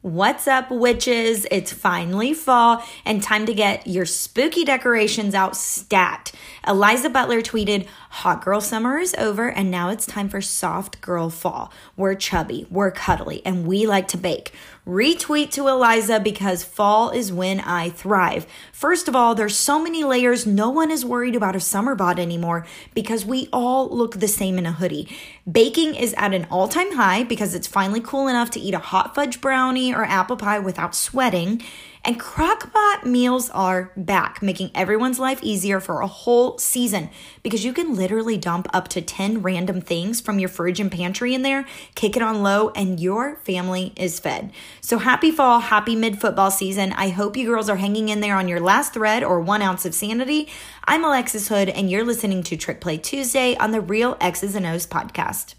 What's up, witches? It's finally fall and time to get your spooky decorations out stat. Eliza Butler tweeted, Hot girl summer is over and now it's time for soft girl fall. We're chubby, we're cuddly, and we like to bake. Retweet to Eliza because fall is when I thrive. First of all, there's so many layers, no one is worried about a summer bod anymore because we all look the same in a hoodie. Baking is at an all time high because it's finally cool enough to eat a hot fudge brownie or apple pie without sweating. And crockpot meals are back, making everyone's life easier for a whole season because you can literally dump up to 10 random things from your fridge and pantry in there, kick it on low, and your family is fed. So happy fall, happy mid football season. I hope you girls are hanging in there on your last thread or one ounce of sanity. I'm Alexis Hood, and you're listening to Trick Play Tuesday on the Real X's and O's podcast.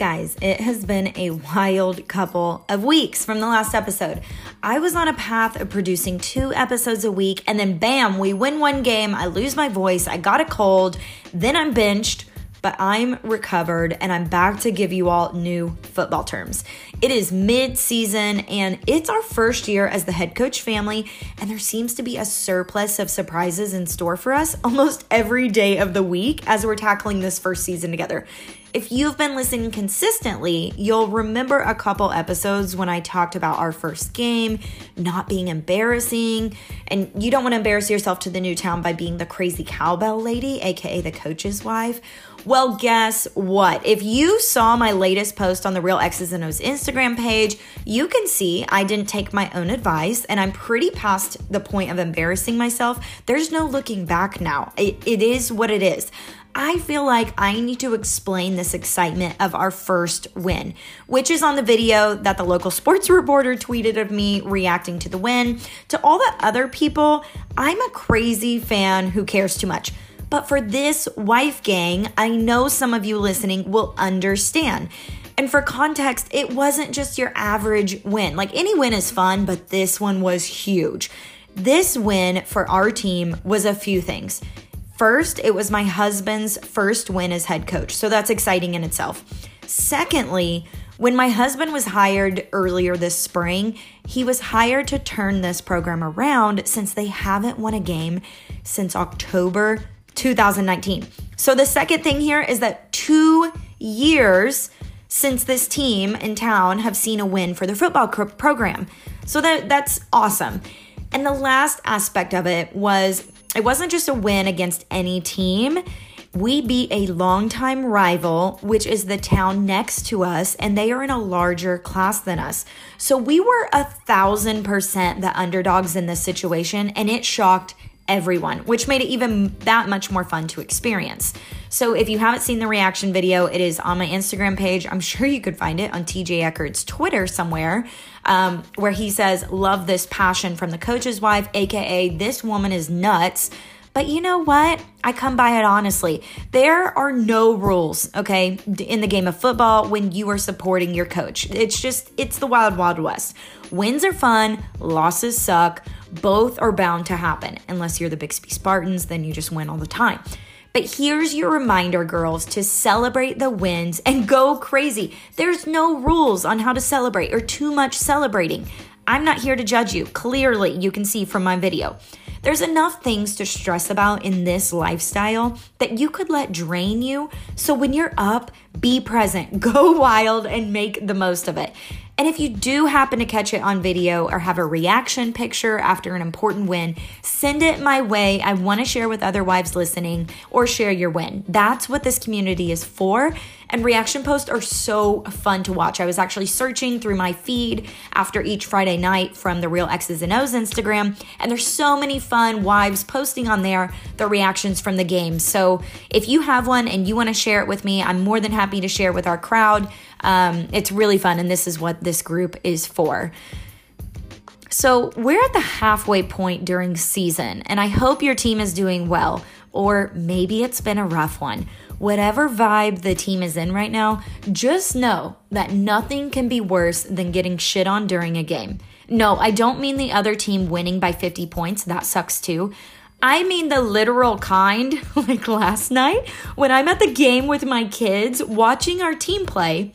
Guys, it has been a wild couple of weeks from the last episode. I was on a path of producing two episodes a week, and then bam, we win one game. I lose my voice. I got a cold. Then I'm benched but I'm recovered and I'm back to give you all new football terms. It is mid season and it's our first year as the head coach family, and there seems to be a surplus of surprises in store for us almost every day of the week as we're tackling this first season together. If you've been listening consistently, you'll remember a couple episodes when I talked about our first game not being embarrassing, and you don't want to embarrass yourself to the new town by being the crazy cowbell lady, aka the coach's wife. Well, guess what? If you saw my latest post on the Real X's and O's Instagram page, you can see I didn't take my own advice and I'm pretty past the point of embarrassing myself. There's no looking back now. it, it is what it is. I feel like I need to explain this excitement of our first win, which is on the video that the local sports reporter tweeted of me reacting to the win. To all the other people, I'm a crazy fan who cares too much. But for this wife gang, I know some of you listening will understand. And for context, it wasn't just your average win. Like any win is fun, but this one was huge. This win for our team was a few things. First, it was my husband's first win as head coach, so that's exciting in itself. Secondly, when my husband was hired earlier this spring, he was hired to turn this program around since they haven't won a game since October 2019. So the second thing here is that two years since this team in town have seen a win for their football program. So that that's awesome. And the last aspect of it was it wasn't just a win against any team. We beat a longtime rival, which is the town next to us, and they are in a larger class than us. So we were a thousand percent the underdogs in this situation, and it shocked everyone, which made it even that much more fun to experience. So if you haven't seen the reaction video, it is on my Instagram page. I'm sure you could find it on TJ Eckert's Twitter somewhere, um, where he says, Love this passion from the coach's wife, aka this woman is nuts. But you know what? I come by it honestly. There are no rules, okay, in the game of football when you are supporting your coach. It's just, it's the wild, wild west. Wins are fun, losses suck. Both are bound to happen. Unless you're the Bixby Spartans, then you just win all the time. But here's your reminder, girls, to celebrate the wins and go crazy. There's no rules on how to celebrate or too much celebrating. I'm not here to judge you. Clearly, you can see from my video. There's enough things to stress about in this lifestyle that you could let drain you. So when you're up, be present, go wild, and make the most of it. And if you do happen to catch it on video or have a reaction picture after an important win, send it my way. I want to share with other wives listening or share your win. That's what this community is for. And reaction posts are so fun to watch. I was actually searching through my feed after each Friday night from the Real X's and O's Instagram, and there's so many fun wives posting on there the reactions from the game. So if you have one and you want to share it with me, I'm more than happy to share with our crowd. Um, it's really fun, and this is what this group is for. So, we're at the halfway point during season, and I hope your team is doing well, or maybe it's been a rough one whatever vibe the team is in right now, just know that nothing can be worse than getting shit on during a game. No, I don't mean the other team winning by 50 points, that sucks too. I mean the literal kind, like last night when I'm at the game with my kids watching our team play,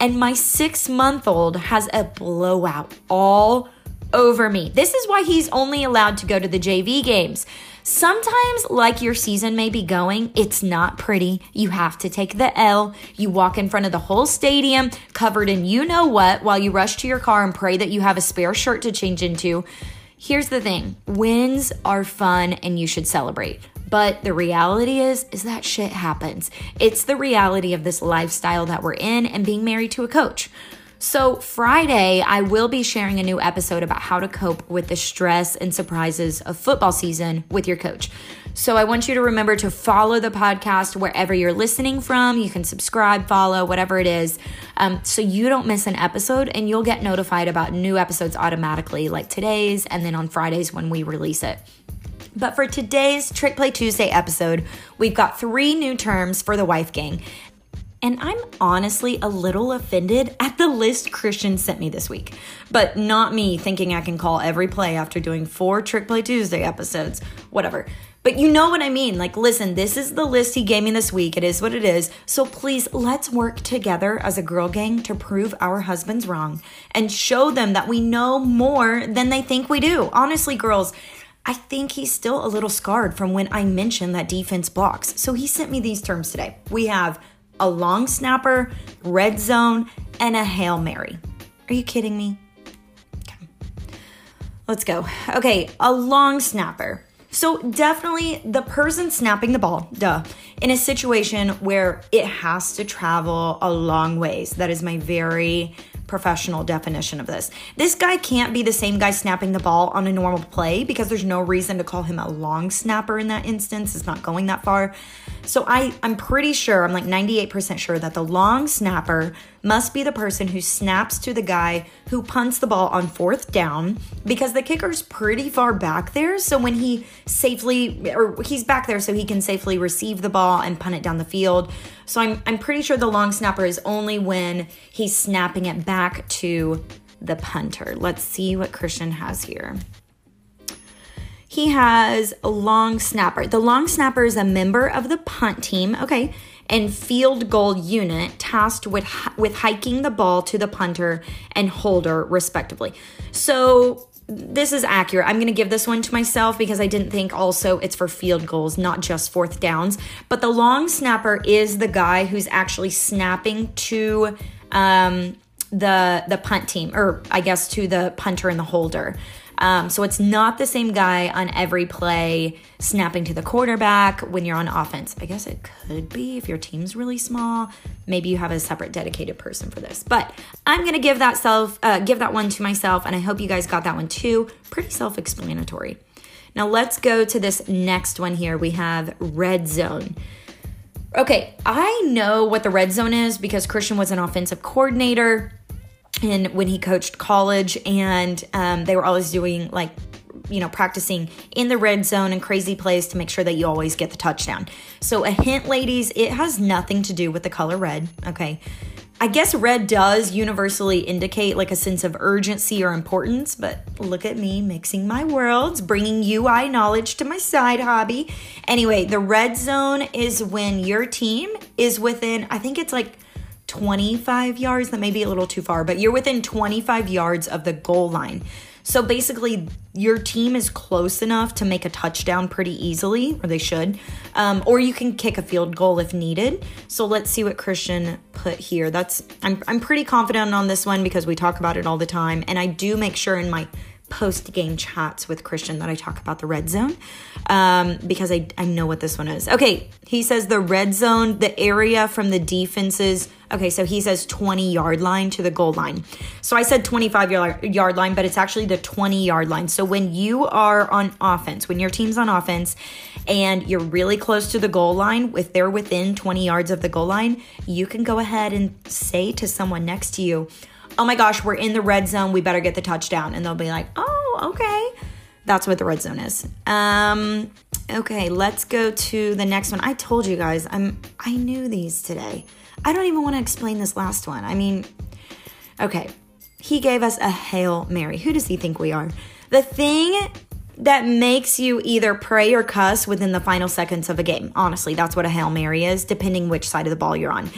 and my six month old has a blowout all over me. This is why he's only allowed to go to the JV games. Sometimes, like your season may be going, it's not pretty. You have to take the L. You walk in front of the whole stadium covered in you know what while you rush to your car and pray that you have a spare shirt to change into. Here's the thing wins are fun and you should celebrate. But the reality is, is that shit happens. It's the reality of this lifestyle that we're in and being married to a coach. So, Friday, I will be sharing a new episode about how to cope with the stress and surprises of football season with your coach. So, I want you to remember to follow the podcast wherever you're listening from. You can subscribe, follow, whatever it is, um, so you don't miss an episode and you'll get notified about new episodes automatically, like today's and then on Fridays when we release it. But for today's Trick Play Tuesday episode, we've got three new terms for the wife gang. And I'm honestly a little offended at the list Christian sent me this week. But not me thinking I can call every play after doing four Trick Play Tuesday episodes. Whatever. But you know what I mean. Like, listen, this is the list he gave me this week. It is what it is. So please, let's work together as a girl gang to prove our husbands wrong and show them that we know more than they think we do. Honestly, girls, I think he's still a little scarred from when I mentioned that defense blocks. So he sent me these terms today. We have a long snapper, red zone, and a Hail Mary. Are you kidding me? Okay. Let's go. Okay, a long snapper. So, definitely the person snapping the ball, duh, in a situation where it has to travel a long ways. That is my very professional definition of this. This guy can't be the same guy snapping the ball on a normal play because there's no reason to call him a long snapper in that instance. It's not going that far. So I, I'm pretty sure, I'm like 98% sure that the long snapper must be the person who snaps to the guy who punts the ball on fourth down because the kicker's pretty far back there. So when he safely, or he's back there so he can safely receive the ball and punt it down the field. So I'm, I'm pretty sure the long snapper is only when he's snapping it back to the punter. Let's see what Christian has here he has a long snapper. The long snapper is a member of the punt team, okay, and field goal unit tasked with with hiking the ball to the punter and holder respectively. So this is accurate. I'm going to give this one to myself because I didn't think also it's for field goals, not just fourth downs. But the long snapper is the guy who's actually snapping to um, the the punt team, or I guess to the punter and the holder. Um, so it's not the same guy on every play snapping to the quarterback when you're on offense. I guess it could be if your team's really small. Maybe you have a separate dedicated person for this. But I'm gonna give that self uh, give that one to myself, and I hope you guys got that one too. Pretty self-explanatory. Now let's go to this next one here. We have red zone. Okay, I know what the red zone is because Christian was an offensive coordinator and when he coached college and um, they were always doing like you know practicing in the red zone and crazy plays to make sure that you always get the touchdown. So a hint ladies it has nothing to do with the color red okay? I guess red does universally indicate like a sense of urgency or importance but look at me mixing my worlds bringing ui knowledge to my side hobby. Anyway the red zone is when your team is within i think it's like 25 yards. That may be a little too far, but you're within 25 yards of the goal line. So basically, your team is close enough to make a touchdown pretty easily, or they should. Um, or you can kick a field goal if needed. So let's see what Christian put here. That's I'm I'm pretty confident on this one because we talk about it all the time, and I do make sure in my post game chats with Christian that I talk about the red zone um, because I, I know what this one is. Okay, he says the red zone, the area from the defenses. Okay, so he says 20 yard line to the goal line. So I said 25 yard line, but it's actually the 20 yard line. So when you are on offense, when your team's on offense and you're really close to the goal line, if they're within 20 yards of the goal line, you can go ahead and say to someone next to you, oh my gosh, we're in the red zone. We better get the touchdown. And they'll be like, oh, okay. That's what the red zone is. Um, okay, let's go to the next one. I told you guys, I'm I knew these today. I don't even want to explain this last one. I mean, okay. He gave us a Hail Mary. Who does he think we are? The thing that makes you either pray or cuss within the final seconds of a game. Honestly, that's what a Hail Mary is, depending which side of the ball you're on.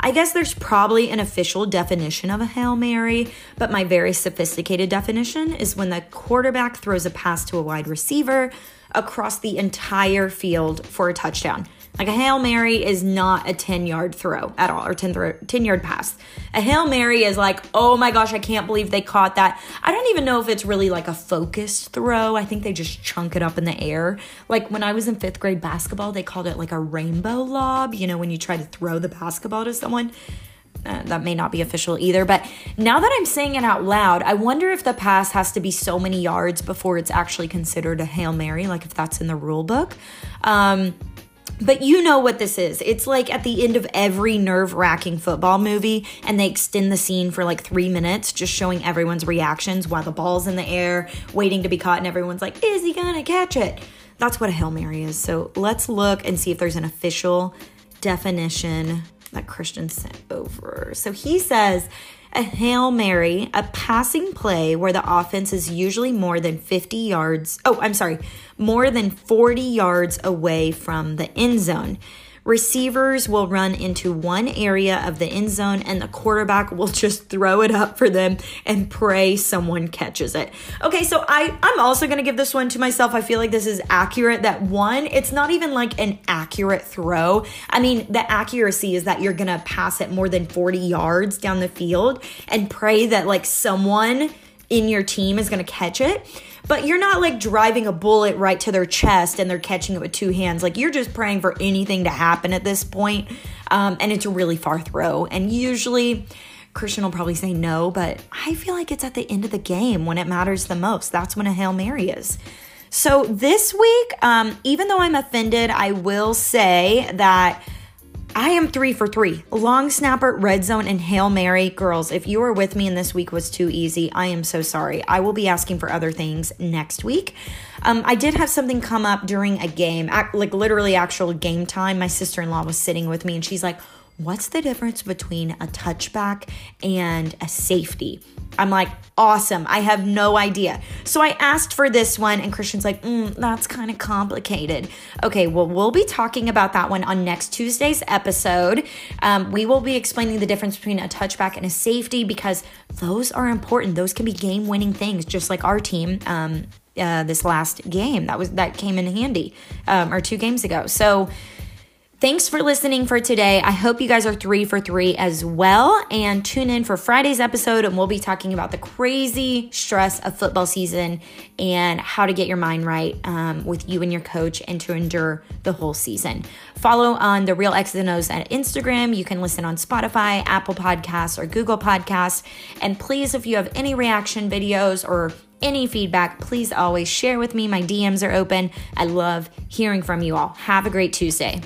I guess there's probably an official definition of a Hail Mary, but my very sophisticated definition is when the quarterback throws a pass to a wide receiver across the entire field for a touchdown. Like a Hail Mary is not a 10 yard throw at all or 10, throw, 10 yard pass. A Hail Mary is like, oh my gosh, I can't believe they caught that. I don't even know if it's really like a focused throw. I think they just chunk it up in the air. Like when I was in fifth grade basketball, they called it like a rainbow lob, you know, when you try to throw the basketball to someone. Uh, that may not be official either. But now that I'm saying it out loud, I wonder if the pass has to be so many yards before it's actually considered a Hail Mary, like if that's in the rule book. Um, but you know what this is. It's like at the end of every nerve wracking football movie, and they extend the scene for like three minutes, just showing everyone's reactions while the ball's in the air, waiting to be caught, and everyone's like, is he gonna catch it? That's what a Hail Mary is. So let's look and see if there's an official definition that Christian sent over. So he says, a Hail Mary, a passing play where the offense is usually more than 50 yards. Oh, I'm sorry, more than 40 yards away from the end zone. Receivers will run into one area of the end zone and the quarterback will just throw it up for them and pray someone catches it. Okay, so I I'm also to give this one to myself. I feel like this is accurate that one, it's not even like an accurate throw. I mean, the accuracy is that you're to pass it more than 40 yards down the field and pray that like someone in your team is going to catch it but you're not like driving a bullet right to their chest and they're catching it with two hands. Like you're just praying for anything to happen at this point. Um, and it's a really far throw. And usually, Christian will probably say no, but I feel like it's at the end of the game when it matters the most. That's when a Hail Mary is. So this week, um, even though I'm offended, I will say that I am three for three. Long snapper, red zone, and Hail Mary. Girls, if you were with me and this week was too easy, I am so sorry. I will be asking for other things next week. Um, I did have something come up during a game, like literally actual game time. My sister in law was sitting with me and she's like, What's the difference between a touchback and a safety? I'm like, awesome. I have no idea. So I asked for this one, and Christian's like, mm, that's kind of complicated. Okay, well, we'll be talking about that one on next Tuesday's episode. Um, we will be explaining the difference between a touchback and a safety because those are important. Those can be game winning things, just like our team. Um, uh, this last game that was that came in handy um, or two games ago so Thanks for listening for today. I hope you guys are three for three as well. And tune in for Friday's episode, and we'll be talking about the crazy stress of football season and how to get your mind right um, with you and your coach and to endure the whole season. Follow on the Real X's and O's at Instagram. You can listen on Spotify, Apple Podcasts, or Google Podcasts. And please, if you have any reaction videos or any feedback, please always share with me. My DMs are open. I love hearing from you all. Have a great Tuesday.